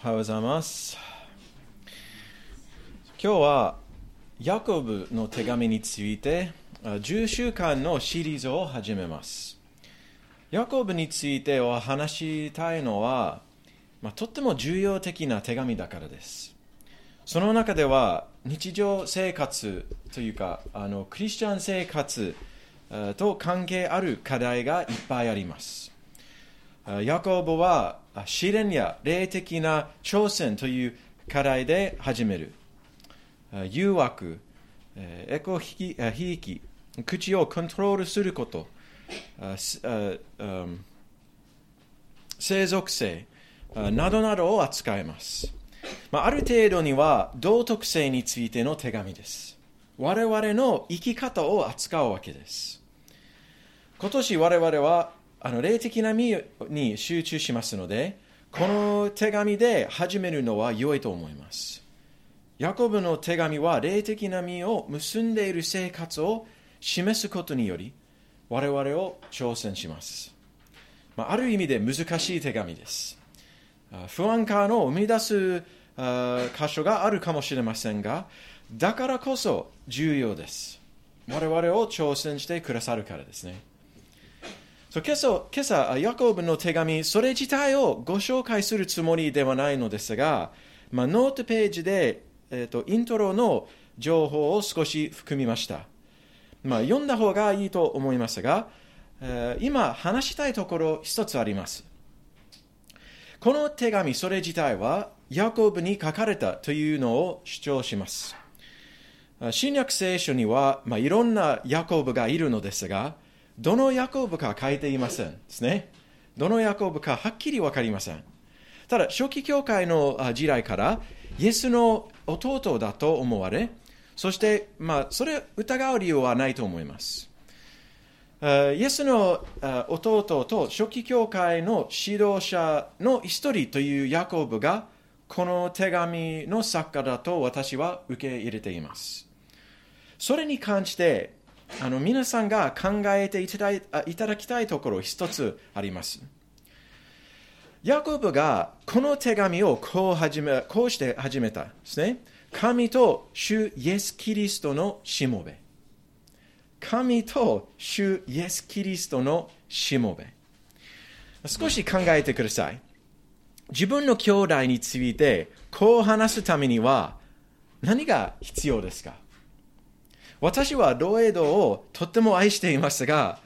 おはようございます。今日はヤコブの手紙について10週間のシリーズを始めます。ヤコブについてお話したいのは、まあ、とっても重要的な手紙だからです。その中では日常生活というかあのクリスチャン生活と関係ある課題がいっぱいあります。ヤコブは試練や霊的な挑戦という課題で始める。誘惑、エコひきひいき、口をコントロールすること、生属性などなどを扱います。まあ、ある程度には道徳性についての手紙です。我々の生き方を扱うわけです。今年我々はあの霊的な身に集中しますので、この手紙で始めるのは良いと思います。ヤコブの手紙は霊的な身を結んでいる生活を示すことにより、我々を挑戦します。まあ、る意味で難しい手紙です。不安感を生み出す箇所があるかもしれませんが、だからこそ重要です。我々を挑戦してくださるからですね。そう今朝、今朝、ヤコブの手紙、それ自体をご紹介するつもりではないのですが、まあ、ノートページで、えーと、イントロの情報を少し含みました。まあ、読んだ方がいいと思いますが、えー今話したいところ一つあります。この手紙、それ自体は、ヤコブに書かれたというのを主張します。新約聖書には、まあ、いろんなヤコブがいるのですが、どのヤコブか書いていませんですね。どのヤコブかはっきりわかりません。ただ、初期教会の時代から、イエスの弟だと思われ、そして、まあ、それ疑う理由はないと思います。イエスの弟と初期教会の指導者の一人というヤコブが、この手紙の作家だと私は受け入れています。それに関して、あの皆さんが考えていただいいただきたいところ一つあります。ヤコブがこの手紙をこう始めこうして始めたんですね。神と主イエス・キリストのしもべ。神と主イエス・キリストのしもべ。少し考えてください。自分の兄弟についてこう話すためには何が必要ですか？私はロエドをとっても愛していますが、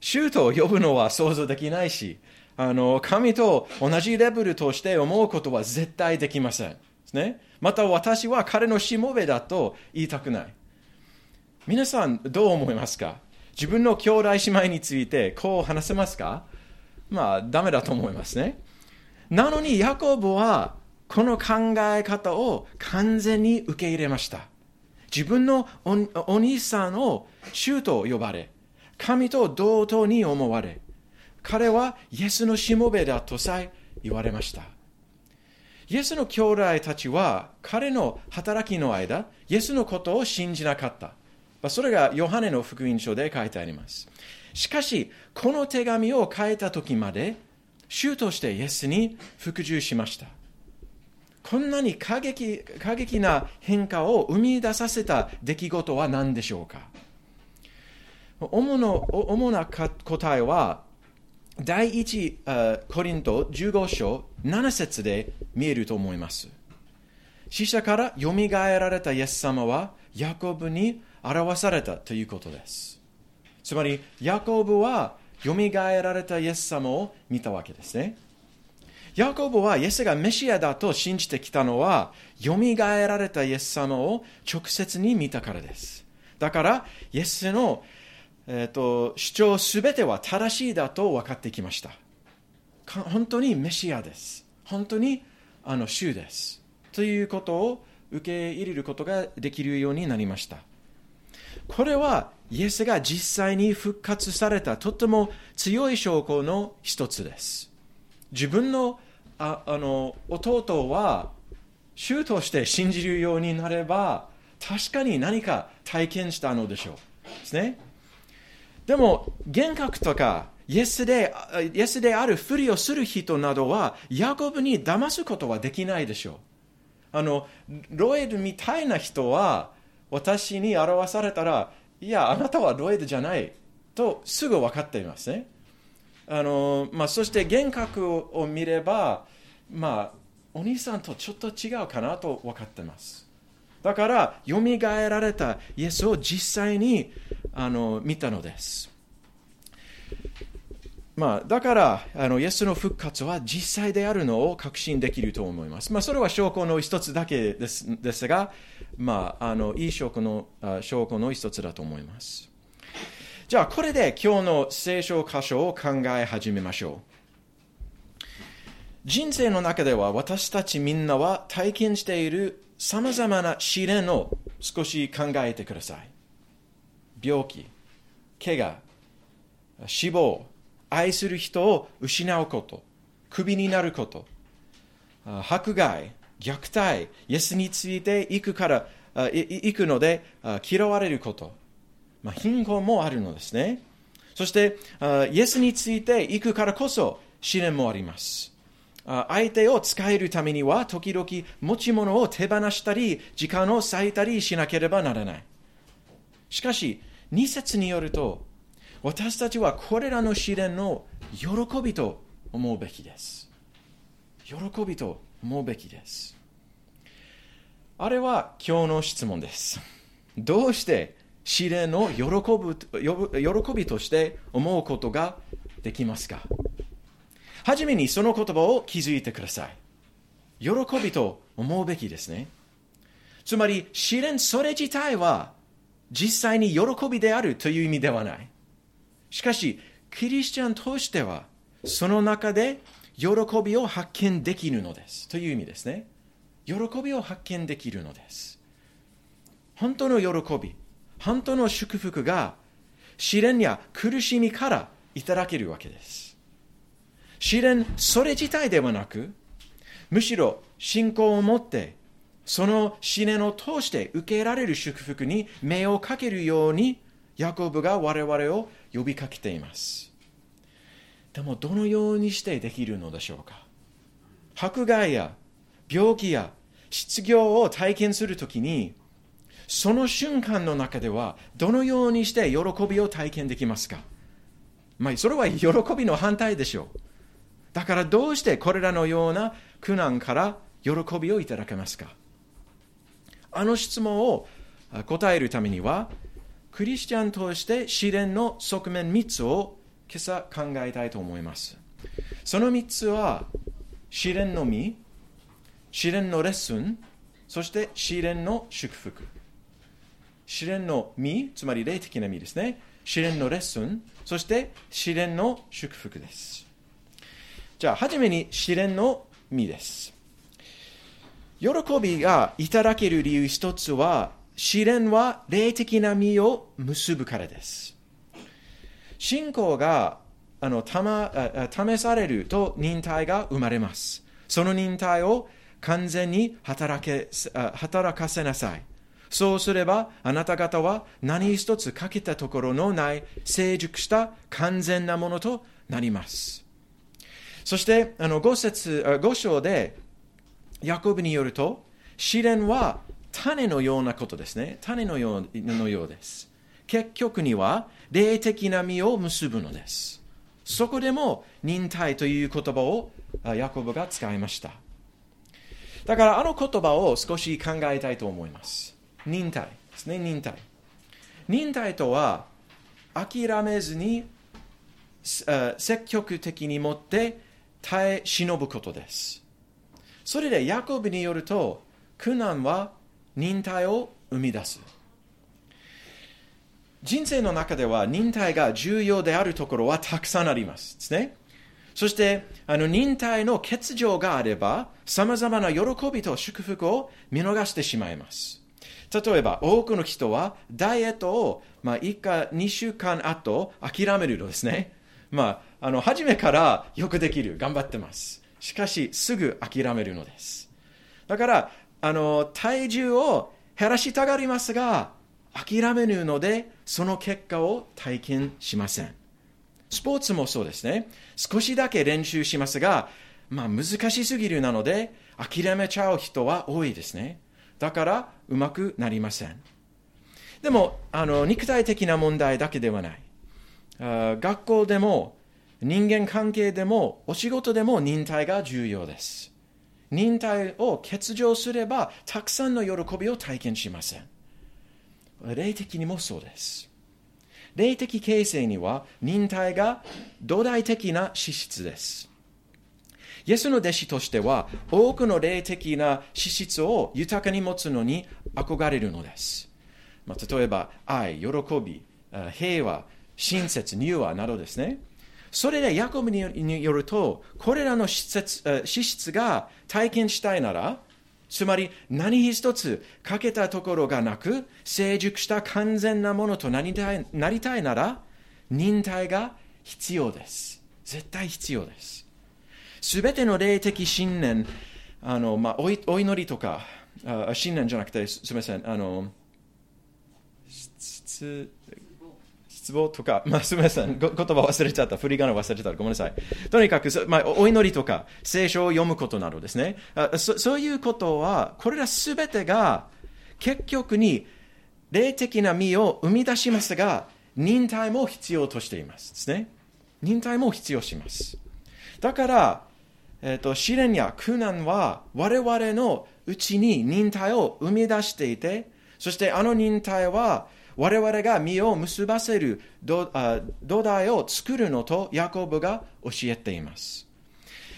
主と呼ぶのは想像できないし、あの神と同じレベルとして思うことは絶対できません。ね、また私は彼のしもべだと言いたくない。皆さんどう思いますか？自分の兄弟姉妹についてこう話せますか？まあダメだと思いますね。なのにヤコブはこの考え方を完全に受け入れました。自分のお兄さんを主と呼ばれ、神と同等に思われ、彼はイエスのしもべだとさえ言われました。イエスの兄弟たちは彼の働きの間、イエスのことを信じなかった。それがヨハネの福音書で書いてあります。しかし、この手紙を書いた時まで、主としてイエスに服従しました。こんなに過激過激な変化を生み出させた出来事は何でしょうか？主の主な答えは、第一コリント15章7節で見えると思います。死者から蘇られたイエス様は、ヤコブに表されたということです。つまり、ヤコブは蘇られたイエス様を見たわけですね。ヤコブはイエスがメシアだと信じてきたのは、蘇られたイエス様を直接に見たからです。だから、イエスの、えーと、主張すべては正しいだと分かってきました。本当にメシアです。本当にあの主です。ということを受け入れることができるようになりました。これはイエスが実際に復活されたとても強い証拠の一つです。自分のああの弟は主として信じるようになれば確かに何か体験したのでしょう。ですね。でも幻覚とかイエスでイエスであるふりをする人などは、ヤコブに騙すことはできないでしょう。あの、ロエルみたいな人は、私に表されたら、いや、あなたはロエルじゃないとすぐ分かっていますね。あのまあ、そして幻覚を見れば、まあ、お兄さんとちょっと違うかなと分かってます。だから、よみがえられたイエスを実際にあの見たのです。まあ、だからあの、イエスの復活は実際であるのを確信できると思います。まあ、それは証拠の一つだけですですが、まあ、あのいい証拠の証拠の一つだと思います。じゃあ、これで今日の聖書箇所を考え始めましょう。人生の中では私たちみんなは体験しているさまざまな試練を少し考えてください。病気、怪我、死亡、愛する人を失うこと、クビになること、迫害、虐待、イエスについて行くから行くので嫌われること、まあ、貧困もあるのですね。そして、イエスについて行くからこそ試練もあります。相手を使えるためには、時々持ち物を手放したり、時間を割いたりしなければならない。しかし、2節によると、私たちはこれらの試練の喜びと思うべきです。喜びと思うべきです。あれは今日の質問です。どうして試練を喜ぶ喜びとして思うことができますか？はじめにその言葉を気づいてください。喜びと思うべきですね。つまり試練それ自体は実際に喜びであるという意味ではない。しかし、キリスチャンとしてはその中で喜びを発見できるのですという意味ですね。喜びを発見できるのです。本当の喜び、本当の祝福が試練や苦しみからいただけるわけです。試練それ自体ではなく、むしろ信仰を持って、その試練を通して受けられる祝福に目をかけるように、ヤコブが我々を呼びかけています。でも、どのようにしてできるのでしょうか？迫害や病気や失業を体験するときに、その瞬間の中では、どのようにして喜びを体験できますか？まあ、それは喜びの反対でしょう。だからどうしてこれらのような苦難から喜びをいただけますか？あの質問を答えるためには、クリスチャンとして試練の側面3つを今朝考えたいと思います。その3つは、試練の実、試練のレッスン、そして試練の祝福。試練の実、つまり霊的な実ですね。試練のレッスン、そして試練の祝福です。じゃあ、はじめに試練の実です。喜びがいただける理由一つは、試練は霊的な実を結ぶからです。信仰があのたま試されると忍耐が生まれます。その忍耐を完全に働け働かせなさい。そうすれば、あなた方は何一つ欠けたところのない成熟した完全なものとなります。そして、あの5節5章で、ヤコブによると、試練は種のようなことですね。種のようのようです。結局には、霊的な実を結ぶのです。そこでも、忍耐という言葉をヤコブが使いました。だからあの言葉を少し考えたいと思います。忍耐ですね、忍耐。忍耐とは、諦めずに、積極的に持って耐え忍ぶことです。それでヤコブによると、苦難は忍耐を生み出す。人生の中では忍耐が重要であるところはたくさんあります。ですね。そして、あの忍耐の欠如があれば、様々な喜びと祝福を見逃してしまいます。例えば、多くの人はダイエットを、まあ、1か2週間後諦めるのですね。まあ、あの、初めからよくできる。頑張ってます。しかし、すぐ諦めるのです。だから、あの、体重を減らしたがりますが、諦めるので、その結果を体験しません。スポーツもそうですね。少しだけ練習しますが、まあ難しすぎるなので、諦めちゃう人は多いですね。だから、うまくなりません。でも、あの、肉体的な問題だけではない。あ学校でも、人間関係でも、お仕事でも忍耐が重要です。忍耐を欠如すれば、たくさんの喜びを体験しません。霊的にもそうです。霊的形成には忍耐が土台的な資質です。イエスの弟子としては多くの霊的な資質を豊かに持つのに憧れるのです。まあ、例えば愛、喜び、平和、親切、柔和などですね。それでヤコブによると、これらの資質が体験したいなら、つまり何一つ欠けたところがなく、成熟した完全なものとなりたいなりたいなら、忍耐が必要です。絶対必要です。すべての霊的信念、あのまあ、おお祈りとかあ、信念じゃなくて、すみません、あの失望とか、まあ、すみません、言葉忘れちゃった、振り仮名忘れちゃった、ごめんなさい。とにかく、まあ、お祈りとか、聖書を読むことなどですね。あそそういうことは、これらすべてが、結局に、霊的な実を生み出しますが、忍耐も必要としていますですね。忍耐も必要します。だから、え、ー、と、試練や苦難は、我々のうちに忍耐を生み出していて、そしてあの忍耐は、我々が実を結ばせる土台を作るのとヤコブが教えています。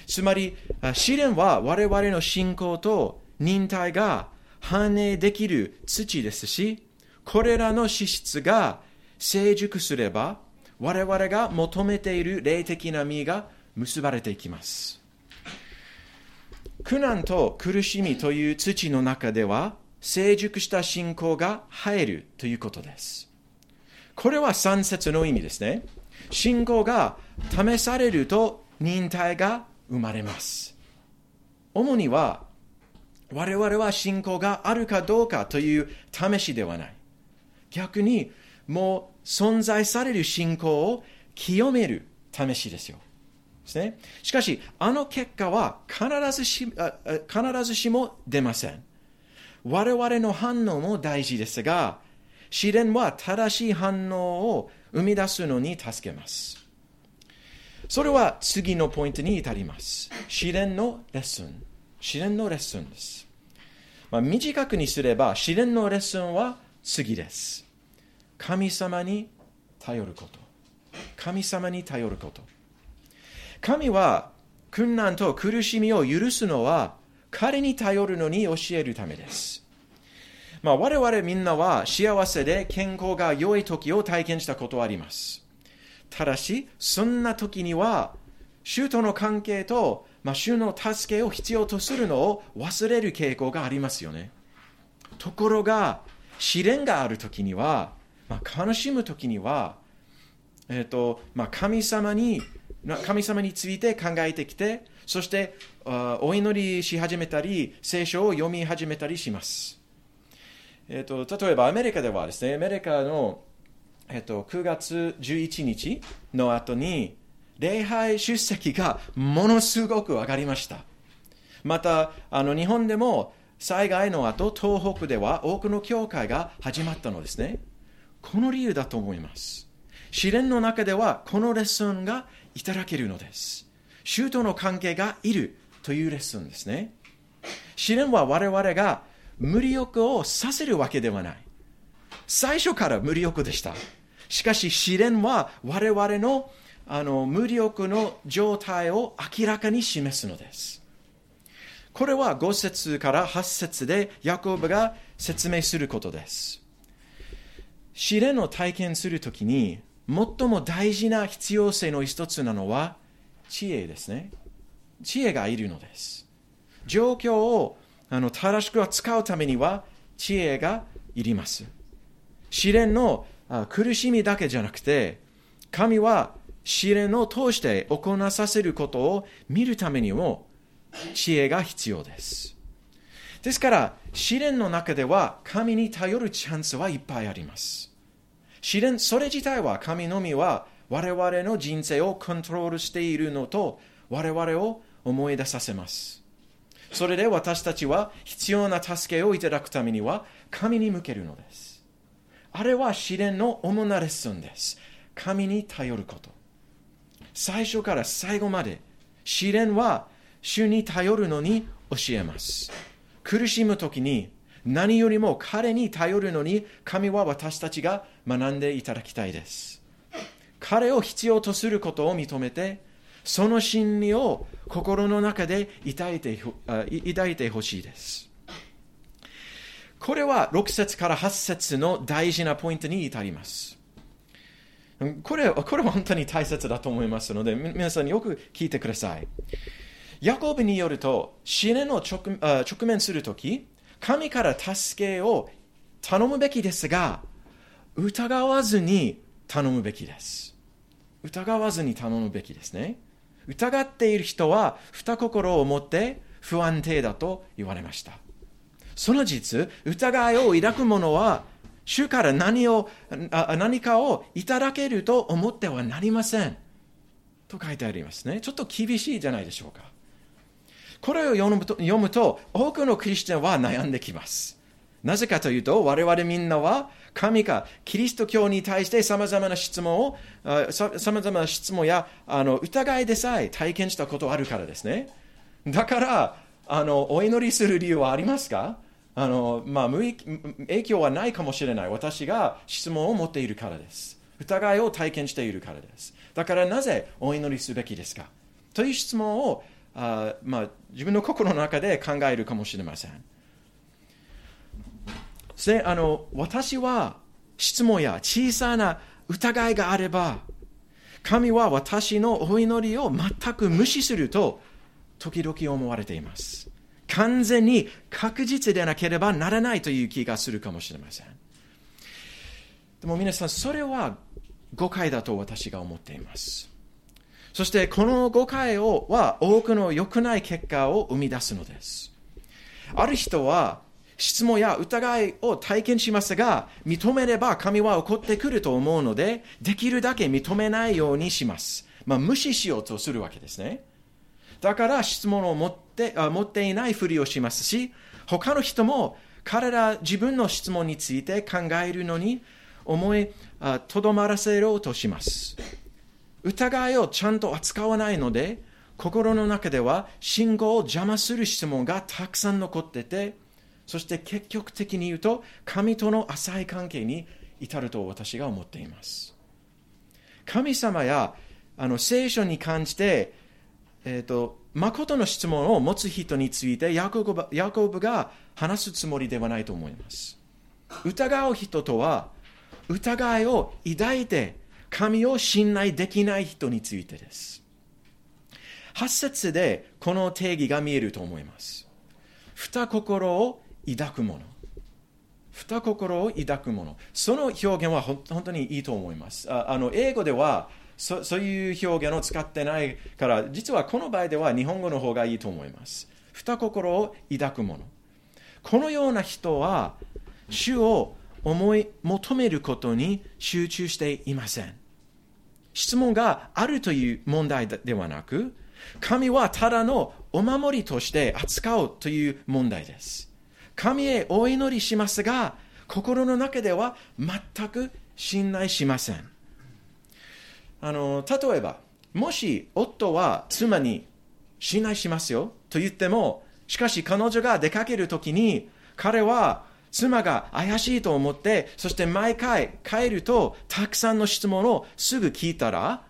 つまり、試練は我々の信仰と忍耐が反映できる土ですし、これらの資質が成熟すれば、我々が求めている霊的な実が結ばれていきます。苦難と苦しみという土の中では、成熟した信仰が入るということです。これは三節の意味ですね。信仰が試されると忍耐が生まれます。主には、我々は信仰があるかどうかという試しではない。逆に、もう存在される信仰を清める試しですよ。ですね。しかし、あの結果は必ずし必ずしも出ません。我々の反応も大事ですが、試練は正しい反応を生み出すのに助けます。それは次のポイントに至ります。試練のレッスン。試練のレッスンです。まあ、短くにすれば、試練のレッスンは次です。神様に頼ること。神様に頼ること。神は困難と苦しみを許すのは彼に頼るのに教えるためです。まあ、我々みんなは幸せで健康が良い時を体験したことはあります。ただし、そんな時には、主との関係と、まあ、主の助けを必要とするのを忘れる傾向がありますよね。ところが、試練がある時には、まあ、悲しむ時には、えーとまあ、神様に神様について考えてきて、そしてお祈りし始めたり、聖書を読み始めたりします。えーと、例えばアメリカではですね、アメリカの、えーと、9月11日の後に、礼拝出席がものすごく上がりました。また、あの日本でも災害の後、東北では多くの教会が始まったのですね。この理由だと思います。試練の中ではこのレッスンがいただけるのです。主との関係がいるというレッスンですね。試練は我々が無理欲をさせるわけではない。最初から無理欲でした。しかし試練は我々のあの無理欲の状態を明らかに示すのです。これは5節から8節でヤコブが説明することです。試練を体験するときに最も大事な必要性の一つなのは知恵ですね。知恵がいるのです。状況をあの正しく使うためには知恵がいります。試練の苦しみだけじゃなくて、神は試練を通して行わさせることを見るためにも知恵が必要です。ですから、試練の中では神に頼るチャンスはいっぱいあります。試練、それ自体は神のみは我々の人生をコントロールしているのと我々を思い出させます。それで私たちは必要な助けをいただくためには神に向けるのです。あれは試練の主なレッスンです。神に頼ること。最初から最後まで試練は主に頼るのに教えます。苦しむ時に何よりも彼に頼るのに神は私たちが学んでいただきたいです。彼を必要とすることを認めて、その真理を心の中で抱いて抱いてほしいです。これは6節から8節の大事なポイントに至ります。これこれは本当に大切だと思いますので、皆さんよく聞いてください。ヤコブによると、試練を直直面するとき、神から助けを頼むべきですが、疑わずに頼むべきです。疑わずに頼むべきですね。疑っている人は二心を持って不安定だと言われました。その実、疑いを抱く者は、主から何を何かをいただけると思ってはなりません。と書いてありますね。ちょっと厳しいじゃないでしょうか。これを読むと読むと多くのクリスチャンは悩んできます。なぜかというと、我々みんなは神かキリスト教に対してさまざまな質問を、さまざまな質問やあの疑いでさえ体験したことあるからですね。だから、あのお祈りする理由はありますか？あの、まあ、影響はないかもしれない。私が質問を持っているからです。疑いを体験しているからです。だからなぜお祈りすべきですか？という質問をあ、まあ、自分の心の中で考えるかもしれません。あの私は質問や小さな疑いがあれば神は私のお祈りを全く無視すると時々思われています。完全に確実でなければならないという気がするかもしれません。でも皆さんそれは誤解だと私が思っています。そしてこの誤解をは多くの良くない結果を生み出すのですある人は質問や疑いを体験しますが、認めれば神は怒ってくると思うので、できるだけ認めないようにします。まあ、無視しようとするわけですね。だから質問を持ってあ持っていないふりをしますし、他の人も彼ら自分の質問について考えるのに思いとどまらせようとします。疑いをちゃんと扱わないので、心の中では信号を邪魔する質問がたくさん残ってて、そして結局的に言うと神との浅い関係に至ると私が思っています。神様やあの聖書に関じて、えーと、誠の質問を持つ人についてヤコブヤコブが話すつもりではないと思います。疑う人とは疑いを抱いて神を信頼できない人についてです。8節でこの定義が見えると思います。二心を抱くもの二心を抱くものその表現は本当にいいと思います。ああの英語ではそそういう表現を使ってないから実はこの場合では日本語の方がいいと思います。二心を抱くものこのような人は主を思い求めることに集中していません。質問があるという問題ではなく神はただのお守りとして扱うという問題です神へお祈りしますが、心の中では全く信頼しません。あの例えば、もし夫は妻に信頼しますよと言っても、しかし彼女が出かけるときに、彼は妻が怪しいと思って、そして毎回帰るとたくさんの質問をすぐ聞いたら、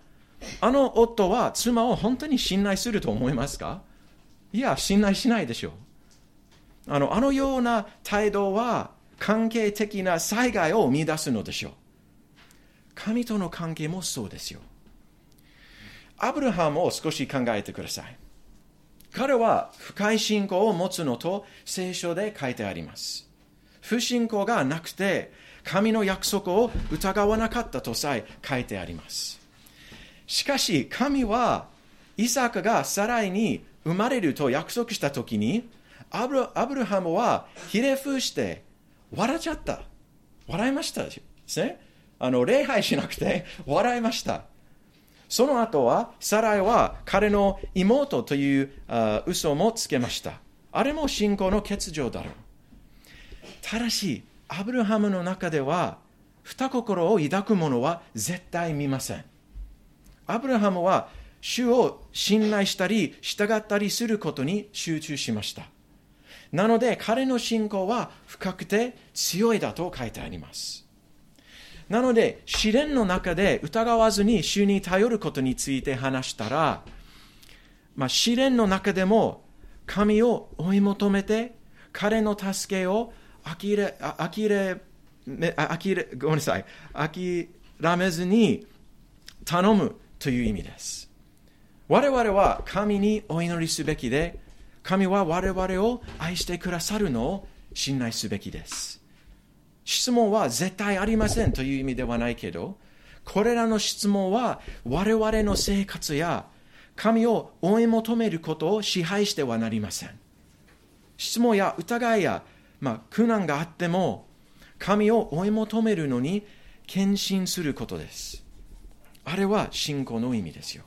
あの夫は妻を本当に信頼すると思いますか？いや、信頼しないでしょう。あのあのような態度は関係的な災害を生み出すのでしょう。神との関係もそうですよ。アブラハムを少し考えてください。彼は深い信仰を持つのと聖書で書いてあります。不信仰がなくて神の約束を疑わなかったとさえ書いてあります。しかし神はイサクがサライに生まれると約束したときにアブアブラハムはひれ伏して笑っちゃった。笑いましたですね。あの礼拝しなくて笑いました。その後は、サライは彼の妹という嘘もつけました。あれも信仰の欠如だろう。ただし、アブラハムの中では、二心を抱く者は絶対見ません。アブラハムは主を信頼したり従ったりすることに集中しました。なので彼の信仰は深くて強いだと書いてあります。なので試練の中で疑わずに主に頼ることについて話したら、まあ、試練の中でも神を追い求めて彼の助けを呆れ、呆れ、呆れ、ごめんなさい、諦めずに頼むという意味です。我々は神にお祈りすべきで、神は我々を愛してくださるのを信頼すべきです。質問は絶対ありませんという意味ではないけど、これらの質問は我々の生活や神を追い求めることを支配してはなりません。質問や疑いや、まあ、苦難があっても、神を追い求めるのに献身することです。あれは信仰の意味ですよ。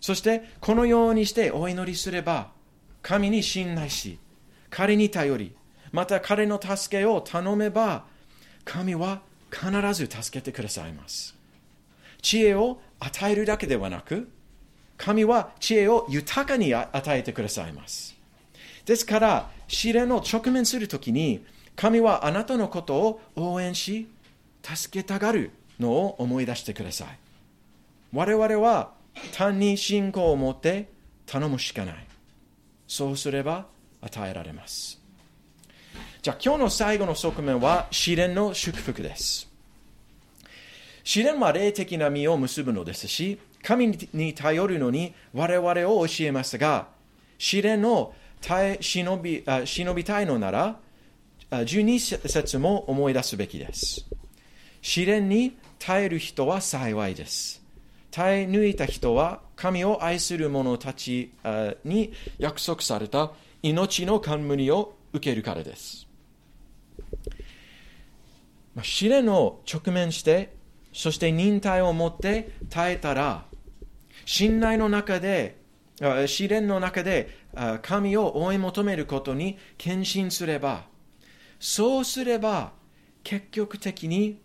そして、このようにしてお祈りすれば、神に信頼し、彼に頼り、また彼の助けを頼めば、神は必ず助けてくださいます。知恵を与えるだけではなく、神は知恵を豊かに与えてくださいます。ですから、試練を直面するときに、神はあなたのことを応援し、助けたがるのを思い出してください。我々は単に信仰を持って頼むしかない。そうすれば与えられます。じゃあ今日の最後の側面は試練の祝福です。試練は霊的な実を結ぶのですし、神に頼るのに我々を教えますが、試練を耐え忍び忍びたいのなら、12節も思い出すべきです。試練に耐える人は幸いです。耐え抜いた人は神を愛する者たちに約束された命の冠を受けるからです。試練を直面して、そして忍耐を持って耐えたら、信頼の中で、試練の中で神を追い求めることに献身すれば、そうすれば、結局的に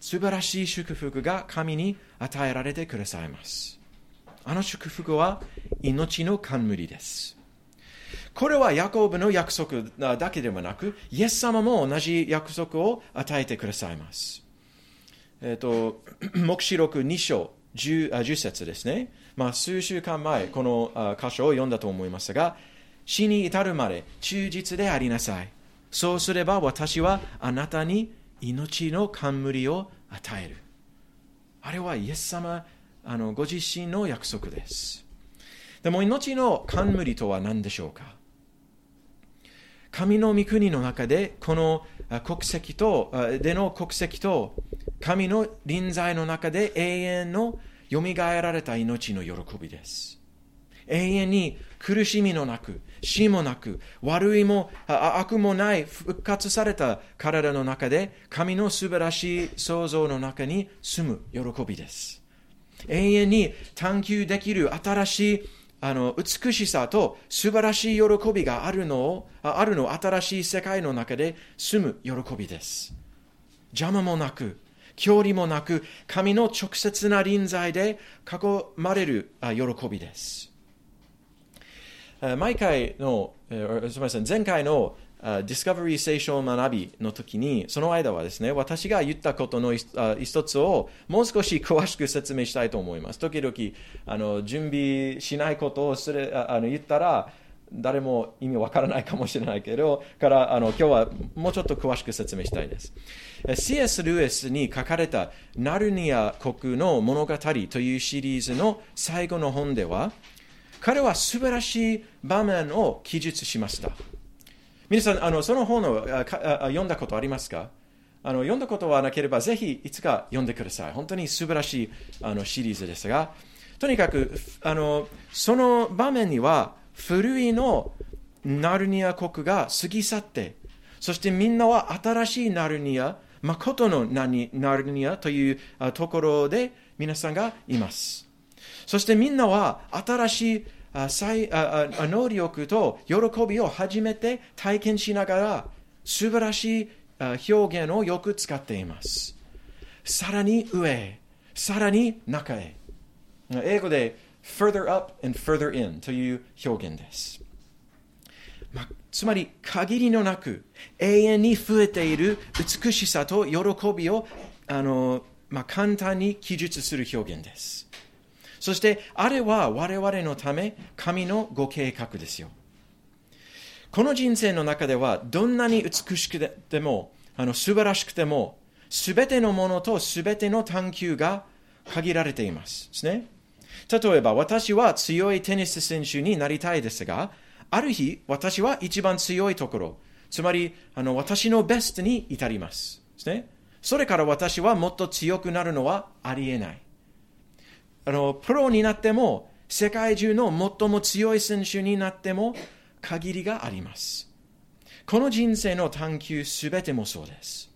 素晴らしい祝福が神に与えられてくださいます。あの祝福は命の冠です。これはヤコブの約束だけではなく、イエス様も同じ約束を与えてくださいます。えっ、ー、と、黙示録2章 10, 10節ですね。まあ、数週間前、この箇所を読んだと思いますが、死に至るまで忠実でありなさい。そうすれば私はあなたに命の冠を与える。あれはイエス様あのご自身の約束です。でも命の冠とは何でしょうか？神の御国の中でこの国籍とでの国籍と神の臨在の中で永遠のよみがえられた命の喜びです。永遠に苦しみのなく、死もなく、悪いも悪もない復活された体の中で、神の素晴らしい創造の中に住む喜びです。永遠に探求できる新しいあの美しさと素晴らしい喜びがあるのをあるの新しい世界の中で住む喜びです。邪魔もなく、距離もなく、神の直接な臨在で囲まれる喜びです。毎回の、すみません、前回のディスカバリー聖書学びの時に、その間はですね、私が言ったことの一つをもう少し詳しく説明したいと思います。時々、あの準備しないことをするあの言ったら、誰も意味わからないかもしれないけど、からあの今日はもうちょっと詳しく説明したいです。C.S. ルイスに書かれたナルニア国の物語というシリーズの最後の本では、彼は素晴らしい場面を記述しました。皆さん、あのその本を読んだことありますか？あの読んだことはなければ、ぜひいつか読んでください。本当に素晴らしいあのシリーズですが、とにかくあのその場面には、古いのナルニア国が過ぎ去って、そしてみんなは新しいナルニア、誠のナルニアというところで皆さんがいます。そしてみんなは新しい能力と喜びを初めて体験しながら素晴らしい表現をよく使っています。さらに上、さらに中へ。英語で further up and further in という表現です。まあ、つまり限りのなく永遠に増えている美しさと喜びをあの、まあ、簡単に記述する表現です。そしてあれは我々のため神のご計画ですよ。この人生の中ではどんなに美しくてもあの素晴らしくてもすべてのものとすべての探求が限られていますですね。例えば私は強いテニス選手になりたいですがある日、私は一番強いところ、つまりあの私のベストに至ります。ですね。それから私はもっと強くなるのはありえない。あのプロになっても、世界中の最も強い選手になっても限りがあります。この人生の探求すべてもそうです。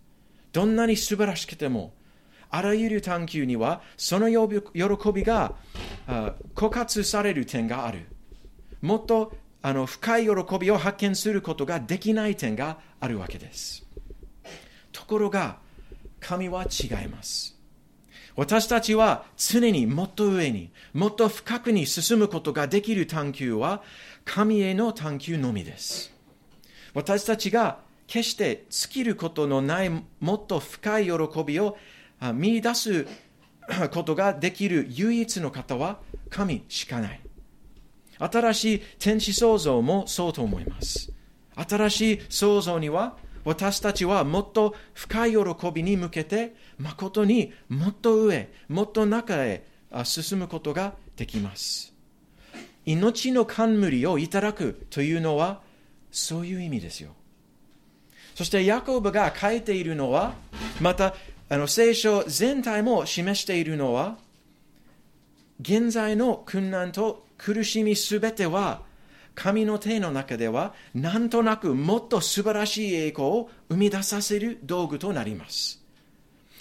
どんなに素晴らしくても、あらゆる探求にはその喜びが枯渇される点がある。もっとあの深い喜びを発見することができない点があるわけです。ところが、神は違います。私たちは常にもっと上に、もっと深くに進むことができる探求は、神への探求のみです。私たちが決して尽きることのないもっと深い喜びを見出す ことができる唯一の方は神しかない。新しい天使創造もそうと思います。新しい創造には私たちはもっと深い喜びに向けて誠にもっと上、もっと中へ進むことができます。命の冠をいただくというのはそういう意味ですよ。そしてヤコブが書いているのはまたあの聖書全体も示しているのは現在の苦難と苦しみすべては神の手の中ではなんとなくもっと素晴らしい栄光を生み出させる道具となります。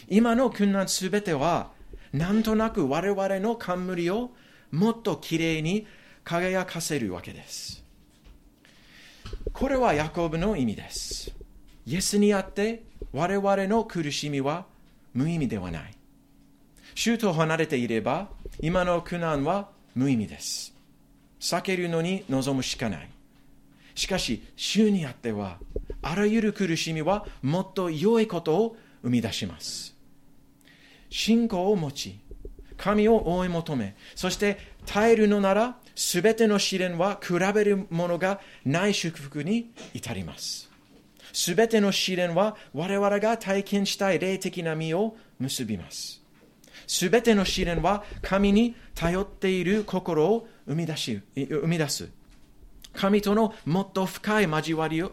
今の苦難すべてはなんとなく我々の冠をもっときれいに輝かせるわけです。これはヤコブの意味です。イエスにあって我々の苦しみは無意味ではない。主と離れていれば今の苦難は無意味です。避けるのに望むしかない。しかし、主にあっては、あらゆる苦しみはもっと良いことを生み出します。信仰を持ち、神を追い求め、そして耐えるのなら、すべての試練は比べるものがない祝福に至ります。すべての試練は我々が体験したい霊的な実を結びます。すべての試練は神に頼っている心を生み出し生み出す。神とのもっと深い交わりを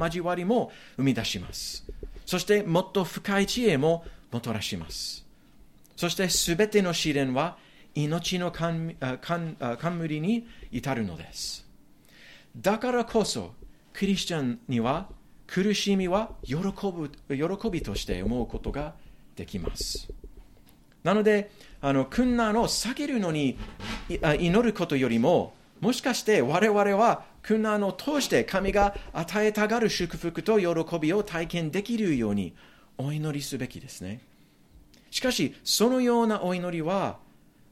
交わりも生み出します。そしてもっと深い知恵ももたらします。そしてすべての試練は命の冠に至るのです。だからこそ、クリスチャンには苦しみは喜ぶ喜びとして思うことができます。なので、あの困難を避けるのに祈ることよりも、もしかして我々は苦難を通して神が与えたがる祝福と喜びを体験できるようにお祈りすべきですね。しかし、そのようなお祈りは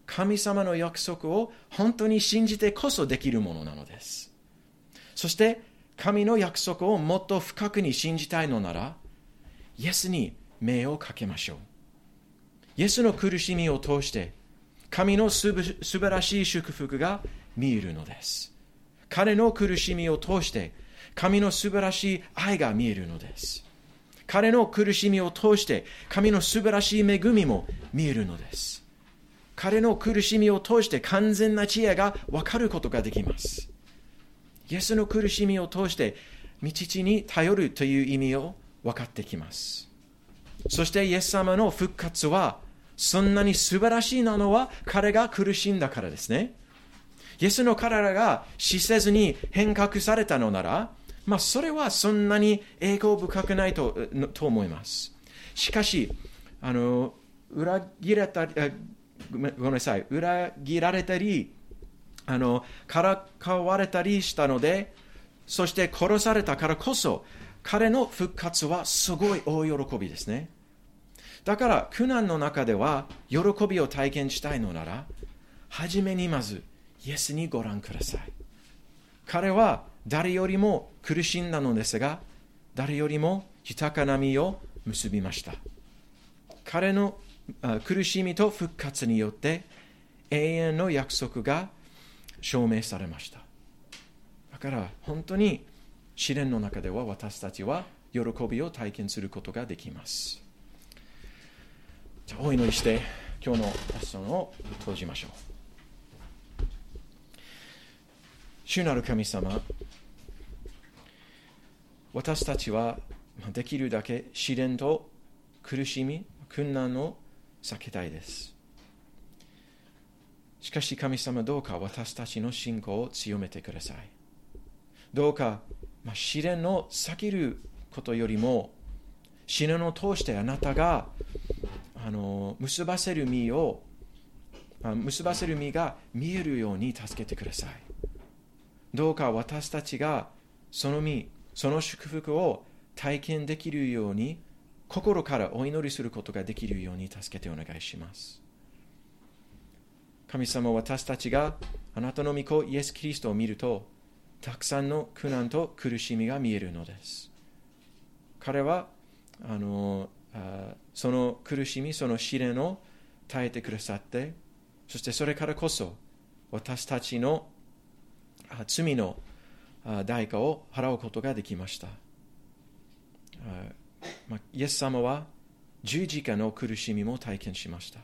神様の約束を本当に信じてこそできるものなのです。そして、神の約束をもっと深くに信じたいのなら、イエスに目をかけましょう。イエスの苦しみを通して神のす素晴らしい祝福が見えるのです。彼の苦しみを通して神の素晴らしい愛が見えるのです。彼の苦しみを通して神の素晴らしい恵みも見えるのです。彼の苦しみを通して完全な知恵が分かることができます。イエスの苦しみを通して道地に頼るという意味を分かってきます。そしてイエス様の復活はそんなに素晴らしいなのは彼が苦しんだからですね。イエスの体が死せずに変革されたのなら、まあ、それはそんなに栄光深くないとと思います。しかし、あの裏切られたごめんなさい、裏切られたり、あのからかわれたりしたので、そして殺されたからこそ、彼の復活はすごい大喜びですね。だから、苦難の中では喜びを体験したいのなら、初めにまず、イエスにご覧ください。彼は誰よりも苦しんだのですが、誰よりも豊かな実を結びました。彼の苦しみと復活によって永遠の約束が証明されました。だから本当に試練の中では私たちは喜びを体験することができます。じゃあお祈りして今日のパッションを閉じましょう。主なる神様、私たちはできるだけ試練と苦しみ、困難を避けたいです。しかし神様どうか私たちの信仰を強めてください。どうか、まあ、試練を避けることよりも試練を通してあなたがあの結ばせる実を結ばせる実が見えるように助けてください。どうか私たちがその実、その祝福を体験できるように心からお祈りすることができるように助けてお願いします。神様、私たちがあなたの御子イエス・キリストを見ると、たくさんの苦難と苦しみが見えるのです。彼はあのあその苦しみ、その試練を耐えてくださって、そしてそれからこそ私たちの罪の代価を払うことができました。ま、イエス様は十字架の苦しみも体験しました。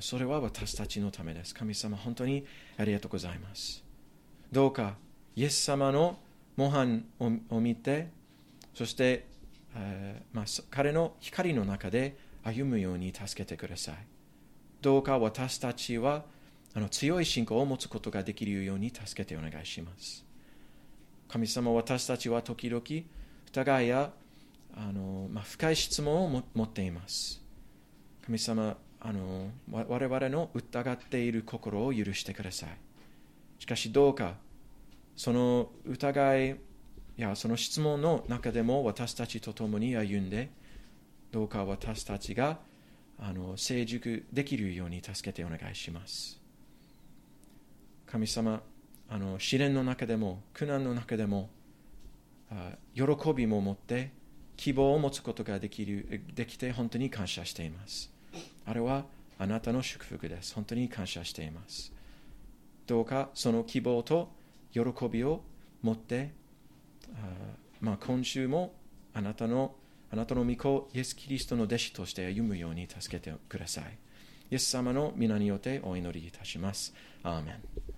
それは私たちのためです。神様、本当にありがとうございます。どうか、イエス様の模範を見て、そして、えー、まあ、彼の光の中で歩むように助けてください。どうか私たちはあの強い信仰を持つことができるように助けてお願いします。神様、私たちは時々疑いやあの、まあ、深い質問を持っています。神様、あの我々の疑っている心を許してください。しかしどうか、その疑いやその質問の中でも私たちと共に歩んで、どうか私たちがあの成熟できるように助けてお願いします。神様、あの試練の中でも苦難の中でも喜びも持って希望を持つことができるできて本当に感謝しています。あれはあなたの祝福です。本当に感謝しています。どうかその希望と喜びを持って、あまあ、今週もあなたのあなたの御子、イエス・キリストの弟子として歩むように助けてください。イエス様の皆によってお祈りいたします。アーメン